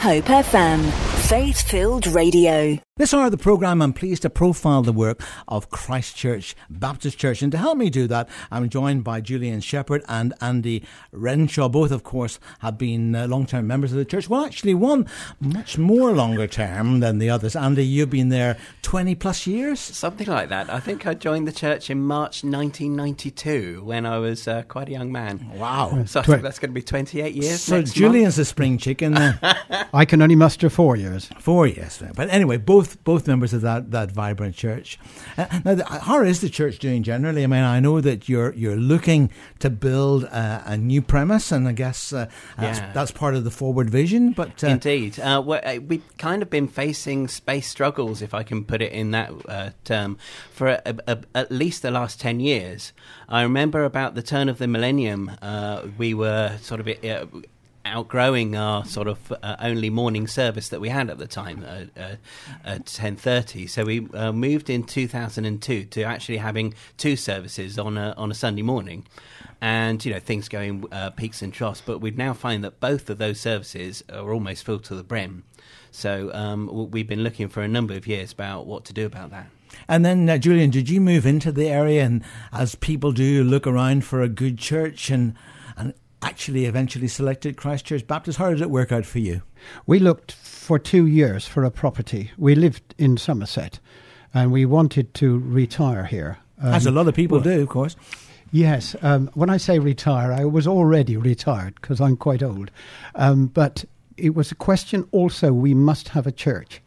Hope FM, faith filled radio. This hour of the programme, I'm pleased to profile the work of Christchurch Baptist Church. And to help me do that, I'm joined by Julian Shepherd and Andy Renshaw. Both, of course, have been uh, long term members of the church. Well, actually, one much more longer term than the others. Andy, you've been there 20 plus years? Something like that. I think I joined the church in March 1992 when I was uh, quite a young man. Wow. So I think that's going to be 28 years. So next Julian's month. a spring chicken. I can only muster four years. Four years. But anyway, both both members of that, that vibrant church. Uh, now, the, how is the church doing generally? I mean, I know that you're you're looking to build a, a new premise, and I guess uh, that's, Yeah. that's part of the forward vision. But uh, Indeed. Uh, uh, we've kind of been facing space struggles, if I can put it in that uh, term, for a, a, at least the last 10 years. I remember about the turn of the millennium, uh, we were sort of uh, outgrowing our sort of uh, only morning service that we had at the time uh, uh, at 10.30 so we uh, moved in 2002 to actually having two services on a, on a sunday morning. And you know things going peaks and troughs but we now find that both of those services are almost full to the brim. So um, we've been looking for a number of years about what to do about that. And then, uh, Julian, did you move into the area and, as people do, look around for a good church? And actually eventually selected Christchurch Baptist? How did it work out for you? We looked for two years for a property. We lived in Somerset and we wanted to retire here. Um, As a lot of people well, do, of course. Yes. Um, when I say retire, I was already retired because I'm quite old. Um, but it was a question also we must have a church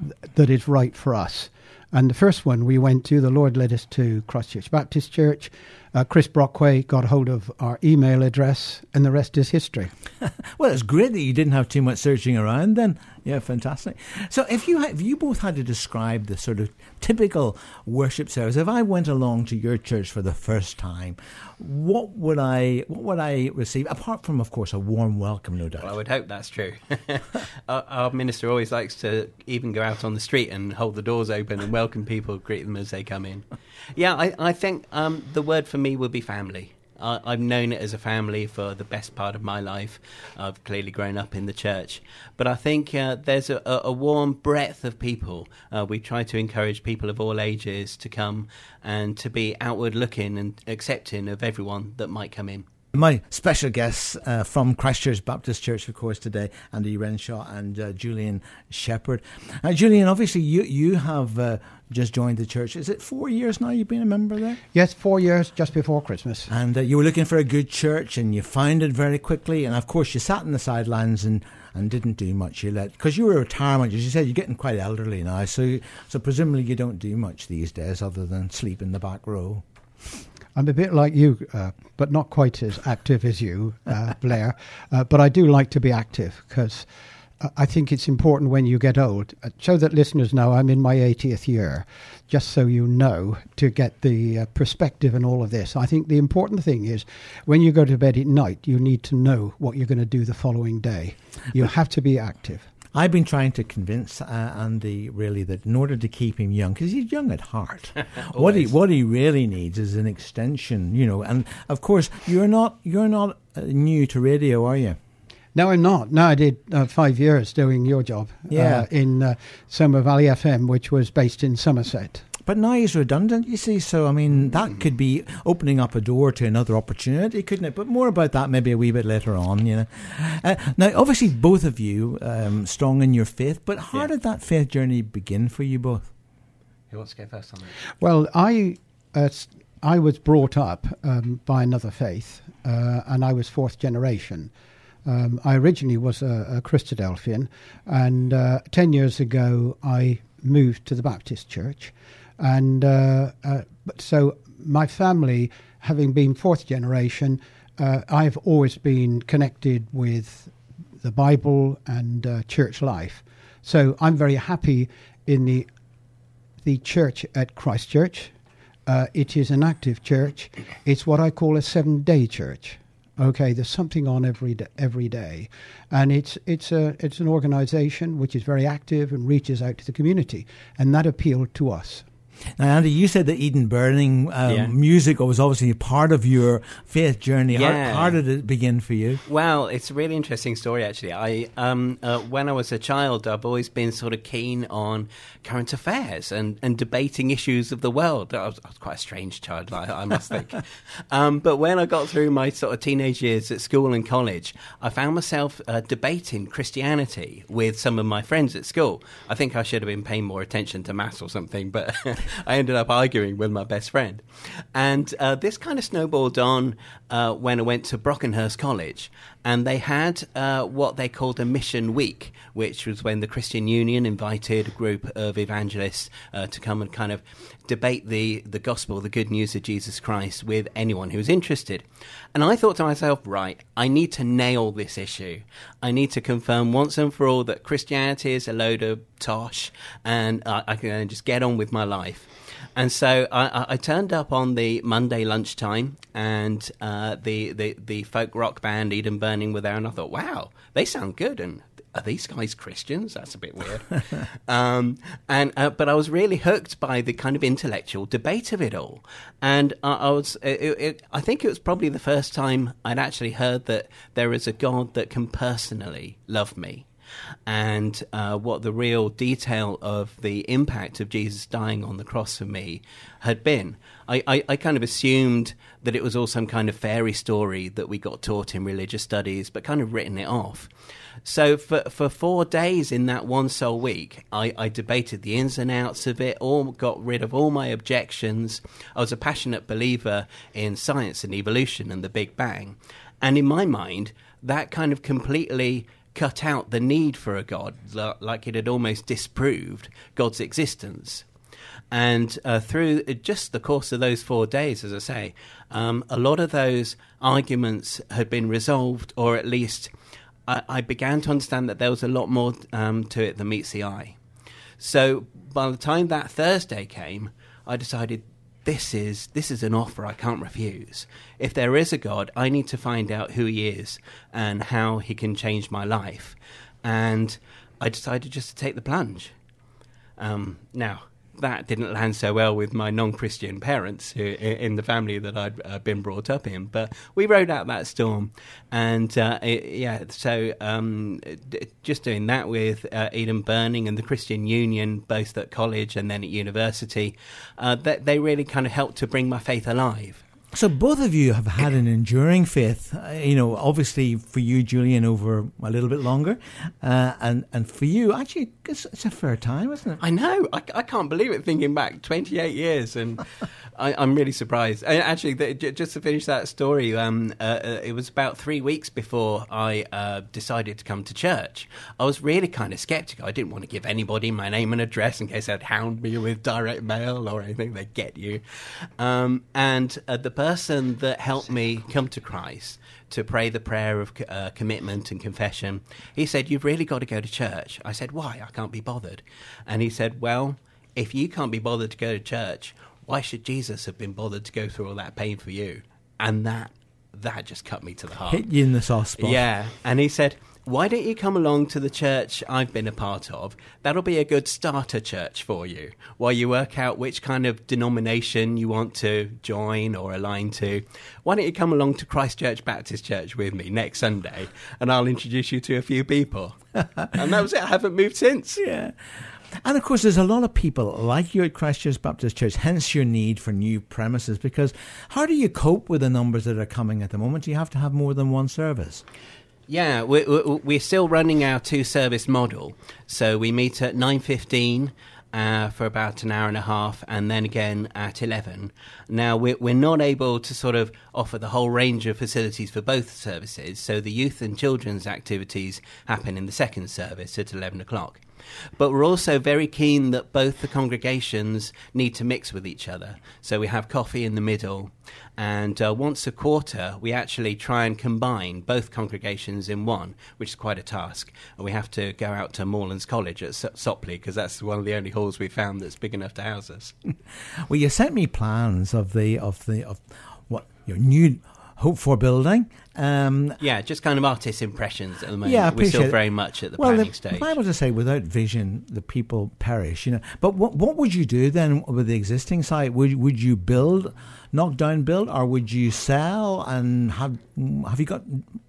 th- that is right for us. And the first one we went to, the Lord led us to Christchurch Baptist Church. Uh, Chris Brockway got hold of our email address, and the rest is history. Well, it's great that you didn't have too much searching around then. Yeah, fantastic. So, if you had, if you both had to describe the sort of typical worship service, if I went along to your church for the first time, what would I what would I receive? Apart from, of course, a warm welcome, no doubt. Well, I would hope that's true. our, our minister always likes to even go out on the street and hold the doors open and welcome people, greet them as they come in. Yeah, I, I think um, the word for me would be family. I, I've known it as a family for the best part of my life. I've clearly grown up in the church. But I think uh, there's a, a a warm breadth of people. Uh, we try to encourage people of all ages to come and to be outward looking and accepting of everyone that might come in. My special guests uh, from Christchurch Baptist Church, of course, today, Andy Renshaw and uh, Julian Shepherd. Uh, Julian, obviously, you you have uh, just joined the church. Is it four years now you've been a member there? Yes, four years just before Christmas. And uh, you were looking for a good church, and you found it very quickly. And of course, you sat in the sidelines and, and didn't do much. You let because you were a retirement. As you said, you're getting quite elderly now, so so presumably you don't do much these days other than sleep in the back row. I'm a bit like you, uh, but not quite as active as you, uh, Blair. Uh, but I do like to be active because I think it's important when you get old. Uh, so that listeners know I'm in my 80th year, just so you know to get the uh, perspective and all of this. I think the important thing is when you go to bed at night, you need to know what you're going to do the following day. You have to be active. I've been trying to convince uh, Andy really that in order to keep him young, because he's young at heart, what he what he really needs is an extension, you know. And of course, you're not you're not uh, new to radio, are you? No, I'm not. No, I did uh, five years doing your job Yeah. uh, in uh, Somer Valley FM, which was based in Somerset. But now he's redundant, you see. So I mean, that could be opening up a door to another opportunity, couldn't it? But more about that maybe a wee bit later on. You know. Uh, now, obviously, both of you um, strong in your faith. But how Yeah. did that faith journey begin for you both? Who wants to go first on that? Well, I uh, s- I was brought up um, by another faith, uh, and I was fourth generation. Um, I originally was a, a Christadelphian, and uh, ten years ago I moved to the Baptist Church, and uh, uh, so my family, having been fourth generation, uh, I've always been connected with the Bible and uh, church life. So I'm very happy in the the church at Christchurch. Uh, it is an active church. It's what I call a seven-day church. Okay, there's something on every day, every day, and it's it's a it's an organisation which is very active and reaches out to the community, and that appealed to us. Now, Andy, you said that Eden Burning um, Yeah. music was obviously part of your faith journey. Yeah. How, how did it begin for you? Well, it's a really interesting story, actually. I, um, uh, when I was a child, I've always been sort of keen on current affairs and, and debating issues of the world. I was, I was quite a strange child, I, I must think. um, but when I got through my sort of teenage years at school and college, I found myself uh, debating Christianity with some of my friends at school. I think I should have been paying more attention to maths or something, but I ended up arguing with my best friend. And uh, this kind of snowballed on uh, when I went to Brockenhurst College. And they had uh, what they called a mission week, which was when the Christian Union invited a group of evangelists uh, to come and kind of debate the, the gospel, the good news of Jesus Christ, with anyone who was interested. And I thought to myself, right, I need to nail this issue. I need to confirm once and for all that Christianity is a load of tosh and I I can just get on with my life. And so I, I- turned up on the Monday lunchtime, and uh, the, the the folk rock band Eden Burning were there, and I thought, wow, they sound good. And are these guys Christians? That's a bit weird. um, and uh, but I was really hooked by the kind of intellectual debate of it all, and I, I was. It, it, I think it was probably the first time I'd actually heard that there is a God that can personally love me and uh, what the real detail of the impact of Jesus dying on the cross for me had been. I, I, I kind of assumed that it was all some kind of fairy story that we got taught in religious studies, but kind of written it off. So for for four days in that one sole week, I, I debated the ins and outs of it, all got rid of all my objections. I was a passionate believer in science and evolution and the Big Bang, and in my mind, that kind of completely cut out the need for a god, like it had almost disproved God's existence. And uh, through just the course of those four days, as I say, um, a lot of those arguments had been resolved, or at least I, I began to understand that there was a lot more um, to it than meets the eye. So by the time that Thursday came, I decided this is this is an offer I can't refuse. If there is a God, I need to find out who he is and how he can change my life. And I decided just to take the plunge. Um, now, that didn't land so well with my non-Christian parents who, in the family that I'd uh, been brought up in, but we rode out that storm, and uh, it, yeah, so um, d- just doing that with uh, Eden Burning and the Christian Union, both at college and then at university, uh, that they really kind of helped to bring my faith alive. So both of you have had an enduring faith. Uh, you know, obviously for you, Julian, over a little bit longer, uh, and and for you, actually, it's, it's a fair time, isn't it? I know. I, I can't believe it. Thinking back, twenty eight years, and I, I'm really surprised. And actually, the, j- just to finish that story, um, uh, uh, it was about three weeks before I uh, decided to come to church. I was really kind of skeptical. I didn't want to give anybody my name and address in case they'd hound me with direct mail or anything. They'd get you. Um, and the person that helped me come to Christ to pray the prayer of uh, commitment and confession, he said, You've really got to go to church. I said, Why? I can't be bothered. And he said, Well, if you can't be bothered to go to church, why should Jesus have been bothered to go through all that pain for you? And that that just cut me to the heart. Hit you in the soft spot. Yeah. And he said, Why don't you come along to the church I've been a part of? That'll be a good starter church for you while you work out which kind of denomination you want to join or align to. Why don't you come along to Christchurch Baptist Church with me next Sunday and I'll introduce you to a few people? and that was it. I haven't moved since. Yeah. And of course, there's a lot of people like you at Christchurch Baptist Church, hence your need for new premises. Because how do you cope with the numbers that are coming at the moment? You have to have more than one service. Yeah, we're, we're- still running our two service model. So we meet at 9.15 uh, for about an hour and a half and then again at 11. Now, we're, we're not able to sort of offer the whole range of facilities for both services. So the youth and children's activities happen in the second service at 11 o'clock. But we're also very keen that both the congregations need to mix with each other. So we have coffee in the middle, and uh, once a quarter, we actually try and combine both congregations in one, which is quite a task. And we have to go out to Moorlands College at So- Sopley because that's one of the only halls we found that's big enough to house us. Well, you sent me plans of the of the of what your new Hope for building. Um, yeah, just kind of artist impressions at the moment. Yeah, we're still very much at the well, planning the, stage. The Bible to say, without vision, the people perish. You know, but what what would you do then with the existing site? Would would you build, knock down, build, or would you sell? And have have you got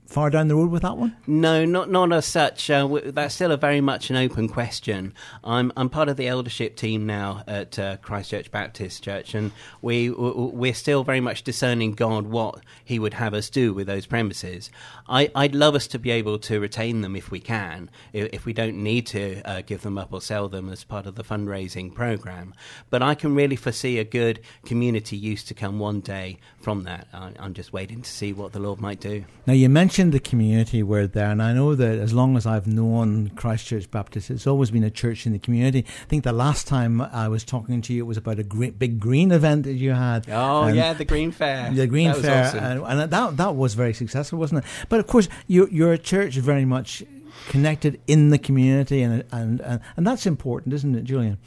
far down the road with that one? No, not not as such. Uh, that's still a very much an open question. I'm I'm part of the eldership team now at uh, Christchurch Baptist Church, and we we're still very much discerning God what He would have us do with those premises. I, would love us to be able to retain them if we can, if, if we don't need to uh, give them up or sell them as part of the fundraising program. But I can really foresee a good community use to come one day from that. I, I'm just waiting to see what the Lord might do. Now you mentioned mentioned the community word there, and I know that as long as I've known Christchurch Baptist, it's always been a church in the community. I think the last time I was talking to you, it was about a great big green event that you had. Oh yeah, the Green Fair. The Green Fair, awesome. and, and, that that was very successful, wasn't it? But of course, you're a church very much connected in the community, and and and, and that's important, isn't it, Julian?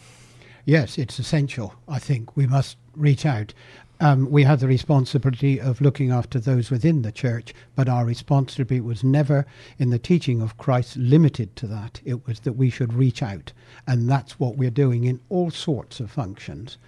Yes, it's essential. I think we must reach out um, we have the responsibility of looking after those within the church, but our responsibility was never in the teaching of Christ limited to that. It was that we should reach out, and that's what we're doing in all sorts of functions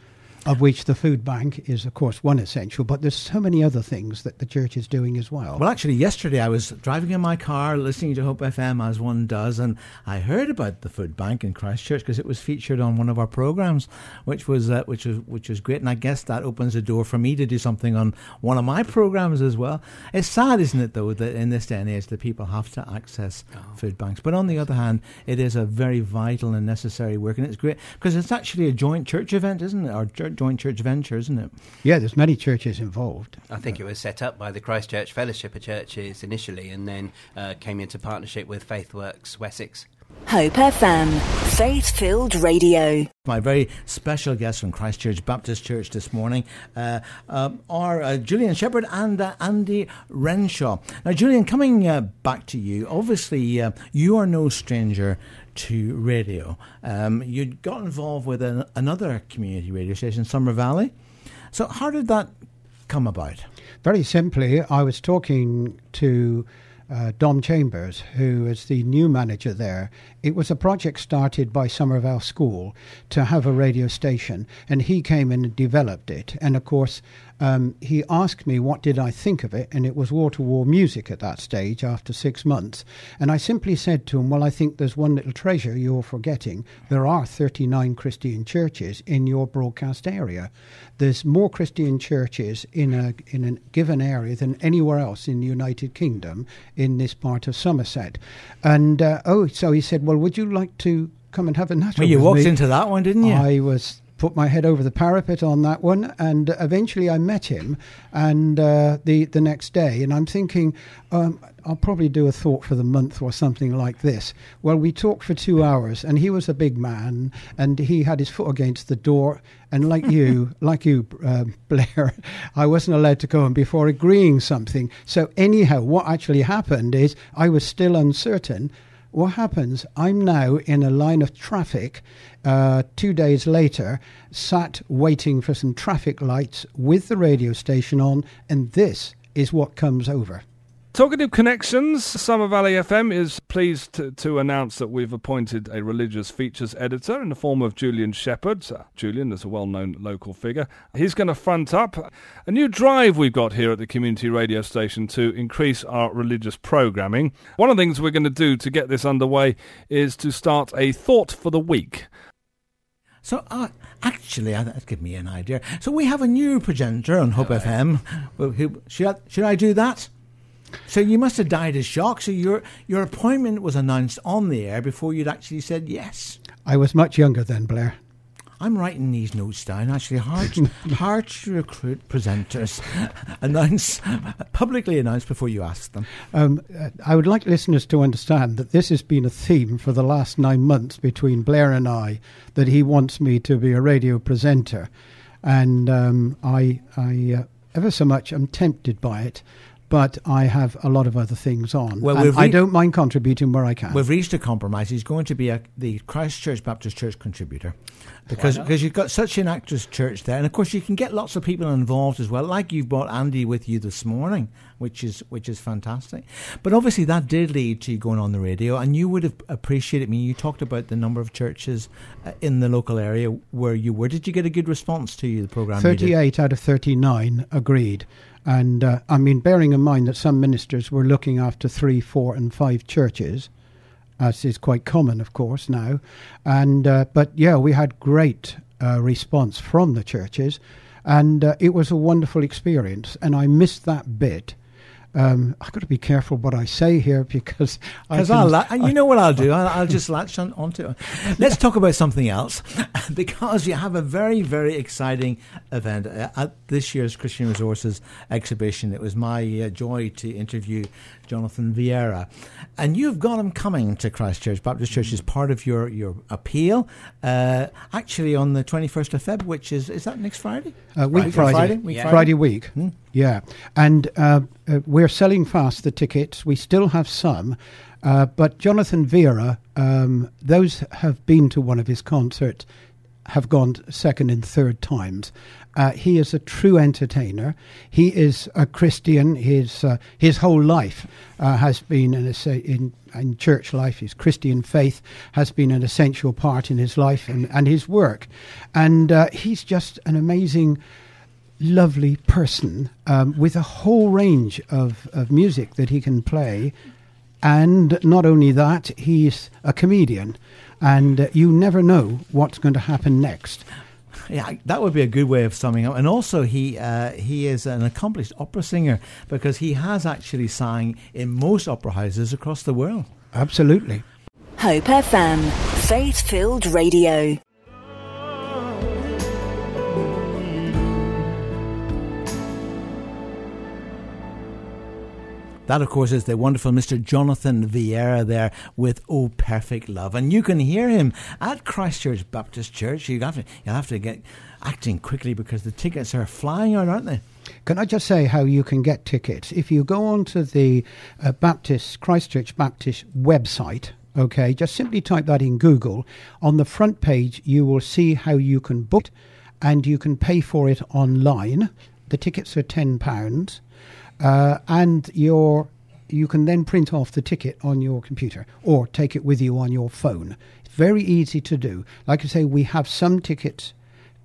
of which the food bank is, of course, one essential, but there's so many other things that the church is doing as well. Well, actually, yesterday I was driving in my car listening to Hope FM as one does, and I heard about the food bank in Christchurch because it was featured on one of our programs, which was uh, which was which was great, and I guess that opens the door for me to do something on one of my programs as well. It's sad, isn't it, though, that in this day and age that people have to access oh. food banks, but on the other hand, it is a very vital and necessary work, and it's great because it's actually a joint church event, isn't it? Our joint church venture, isn't it? Yeah, there's many churches involved. I think it was set up by the Christchurch Fellowship of Churches initially, and then uh, came into partnership with FaithWorks Wessex. Hope FM, faith filled radio. My very special guest from Christchurch Baptist Church this morning uh, uh, are uh, Julian Shepherd and uh, Andy Renshaw. Now, Julian, coming uh, back to you, obviously uh, you are no stranger to radio. Um, you got involved with an, another community radio station, Somer Valley. So, how did that come about? Very simply, I was talking to uh, Dom Chambers, who is the new manager there. It was a project started by Somervale School to have a radio station, and he came and developed it. And of course, um, he asked me what did I think of it, and it was War to War music at that stage after six months. And I simply said to him, Well, I think there's one little treasure you're forgetting. There are 39 Christian churches in your broadcast area. There's more Christian churches in a in a given area than anywhere else in the United Kingdom in this part of Somerset. And uh, oh, so he said, Well, would you like to come and have a natter? Well, you walked me? into that one, didn't you? I was put my head over the parapet on that one, and eventually I met him, and uh, the the next day, and I'm thinking. Um, I'll probably do a thought for the month or something like this. Well, we talked for two hours, and he was a big man, and he had his foot against the door. And like you, like you, uh, Blair, I wasn't allowed to go in before agreeing something. So anyhow, what actually happened is I was still uncertain what happens? I'm now in a line of traffic uh, two days later, sat waiting for some traffic lights with the radio station on, and this is what comes over. Talkative Connections, Somer Valley FM is pleased to, to, announce that we've appointed a religious features editor in the form of Julian Shepherd. Uh, Julian is a well known local figure. He's going to front up a new drive we've got here at the community radio station to increase our religious programming. One of the things we're going to do to get this underway is to start a thought for the week. So, uh, actually, that give me an idea. So, we have a new presenter on Hope FM. Should I, should I do that? So you must have died of shock. So your your appointment was announced on the air before you'd actually said yes. I was much younger then, Blair. I'm writing these notes down. Actually, hard hard to recruit presenters. announce publicly announce before you ask them. Um, uh, I would like listeners to understand that this has been a theme for the last nine months between Blair and I. That he wants me to be a radio presenter, and um, I I uh, ever so much I'm tempted by it but I have a lot of other things on. Well, And we've I don't mind contributing where I can. We've reached a compromise. He's going to be a, the Christchurch Baptist Church contributor because because you've got such an actress church there, and of course you can get lots of people involved as well. Like you've brought Andy with you this morning, which is which is fantastic. But obviously that did lead to you going on the radio, and you would have appreciated me. You talked about the number of churches uh, in the local area where you were. Did you get a good response to the program? you did? 38 out of 39 agreed. And uh, I mean, bearing in mind that some ministers were looking after three, four, and five churches, as is quite common, of course, now. And uh, but yeah, we had great uh, response from the churches, and uh, it was a wonderful experience. And I missed that bit. Um, I've got to be careful what I say here because I Because can- I'll, la- and you know what I'll do? I'll, I'll just latch on onto it. Let's talk about something else, because you have a very, very exciting event uh, at this year's Christian Resources exhibition. It was my uh, joy to interview Jonathan Vieira, and you've got him coming to Christchurch Baptist Church as part of your your appeal. Uh, actually, on the twenty first of Feb, which is is that next Friday? Uh, week Friday, Friday, Friday, week Yeah. Friday. Friday week. Yeah, and uh, uh, we're selling fast the tickets. We still have some, uh, but Jonathan Vieira, um, those have been to one of his concerts, have gone second and third times. Uh, he is a true entertainer. He is a Christian. His uh, his whole life has been an in in church life. His Christian faith has been an essential part in his life and, and his work, and he's just an amazing lovely person um, with a whole range of, of music that he can play. And not only that, he's a comedian. And uh, you never know what's going to happen next. Yeah, that would be a good way of summing up. And also, he uh, he is an accomplished opera singer because he has actually sang in most opera houses across the world. Absolutely. Hope FM, faith filled radio. That, of course, is the wonderful Mr. Jonathan Vieira there with "Oh Perfect Love," and you can hear him at Christchurch Baptist Church. You have to you have to get acting quickly because the tickets are flying out, aren't they? Can I just say how you can get tickets? If you go onto the uh, Baptist Christchurch Baptist website, okay, just simply type that in Google. On the front page, you will see how you can book, it and you can pay for it online. The tickets are ten pounds, uh, and your you can then print off the ticket on your computer or take it with you on your phone. It's very easy to do. Like I say, we have some tickets,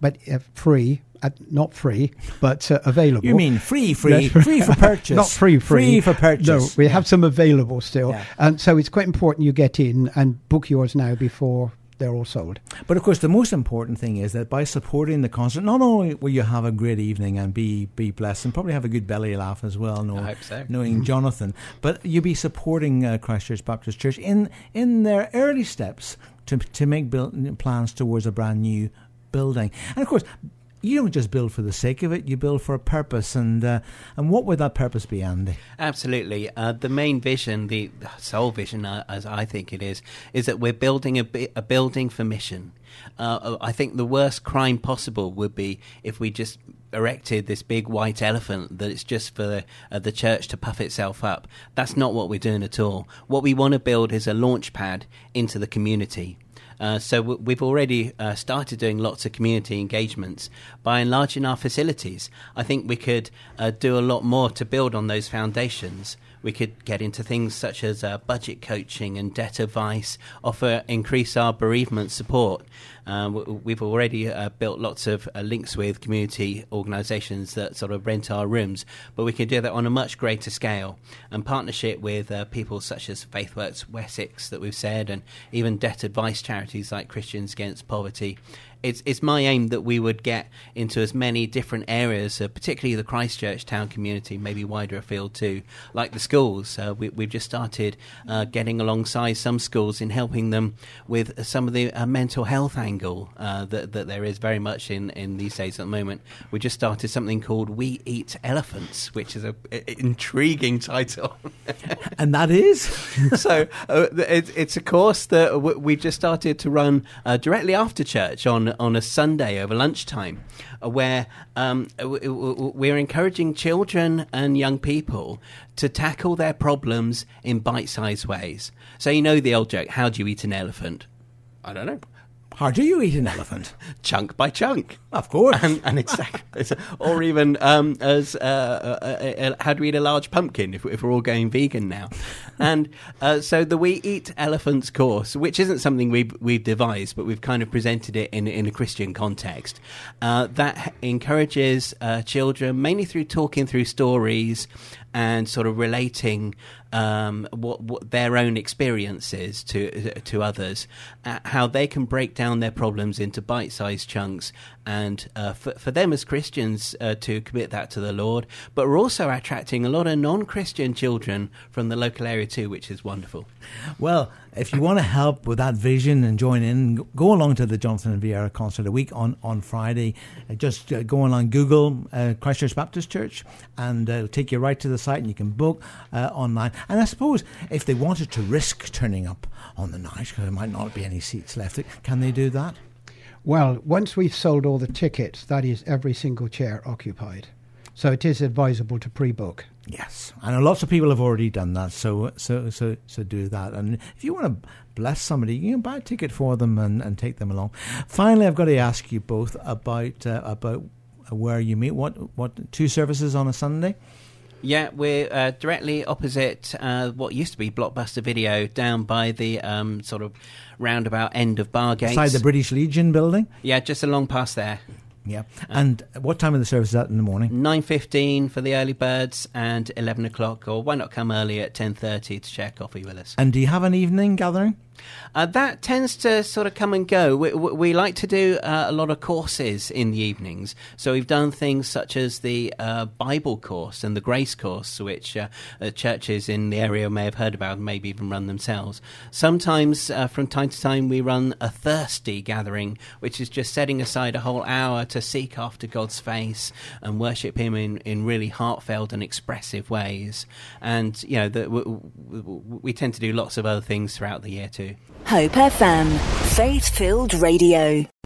but uh, free. Uh, not free, but uh, available. You mean free, free, free for purchase? Not free, free. free for purchase. No, we have some available still, Yeah. and so it's quite important you get in and book yours now before they're all sold. But of course, the most important thing is that by supporting the concert, not only will you have a great evening and be be blessed, and probably have a good belly laugh as well, knowing, hope so. knowing Jonathan, but you'll be supporting uh, Christchurch Baptist Church in in their early steps to to make build, plans towards a brand new building, and of course. You don't just build for the sake of it; you build for a purpose, and uh, and what would that purpose be, Andy? Absolutely. Uh, the main vision, the sole vision, uh, as I think it is, is that we're building a, bi- a building for mission. Uh, I think the worst crime possible would be if we just erected this big white elephant that it's just for uh, the church to puff itself up. That's not what we're doing at all. What we want to build is a launch pad into the community. Uh, so we've already uh, started doing lots of community engagements by enlarging our facilities. I think we could uh, do a lot more to build on those foundations. We could get into things such as uh, budget coaching and debt advice, offer increase our bereavement support. Uh, we've already uh, built lots of uh, links with community organisations that sort of rent our rooms, but we can do that on a much greater scale. And partnership with uh, people such as FaithWorks Wessex that we've said, and even debt advice charities like Christians Against Poverty. It's, it's my aim that we would get into as many different areas, uh, particularly the Christchurch town community, maybe wider afield too, like the schools. Uh, we, we've just started uh, getting alongside some schools in helping them with some of the uh, mental health angle uh, that, that there is very much in, in these days at the moment. We just started something called We Eat Elephants, which is an intriguing title. And that is so uh, it, it's a course that we just started to run uh, directly after church on on a, Sunday over lunchtime, uh, where um, we're encouraging children and young people to tackle their problems in bite-sized ways. So you know the old joke: How do you eat an elephant? I don't know. How do you eat an elephant? chunk by chunk. Of course. And, and exactly. or even um, as uh, uh, uh, how do we eat a large pumpkin if, if we're all going vegan now? and uh, so the We Eat Elephants course, which isn't something we've, we've devised, but we've kind of presented it in, in a Christian context, uh, that encourages children, mainly through talking through stories and sort of relating um, what, what, their own experiences to to others, uh, how they can break down their problems into bite-sized chunks, and uh, for, for them as Christians uh, to commit that to the Lord. But we're also attracting a lot of non-Christian children from the local area too, which is wonderful. Well, if you want to help with that vision and join in, go along to the Jonathan Vieira concert a week on on Friday. Uh, just uh, go on Google uh, Christchurch Baptist Church, and it'll take you right to the site, and you can book online. And I suppose if they wanted to risk turning up on the night, because there might not be any seats left, can they do that? Well, once we've sold all the tickets, that is every single chair occupied. So it is advisable to pre-book. Yes, and lots of people have already done that. So, so, so, so do that. And if you want to bless somebody, you can buy a ticket for them and, and take them along. Finally, I've got to ask you both about uh, about where you meet. What what two services on a Sunday? Yeah, we're uh, directly opposite uh, what used to be Blockbuster Video, down by the um, sort of roundabout end of Bargate. Beside the British Legion building? Yeah, just along past there. Yeah. And what time of the service is that in the morning? 9.15 for the early birds and 11 o'clock, or why not come early at 10.30 to share coffee with us? And do you have an evening gathering? Uh, that tends to sort of come and go. We, we like to do uh, a lot of courses in the evenings. So we've done things such as the uh, Bible course and the Grace course, which uh, uh, churches in the area may have heard about maybe even run themselves. Sometimes, uh, from time to time, we run a thirsty gathering, which is just setting aside a whole hour to seek after God's face and worship Him in, in really heartfelt and expressive ways. And, you know, the, we, we tend to do lots of other things throughout the year too. Hope FM, faith filled radio.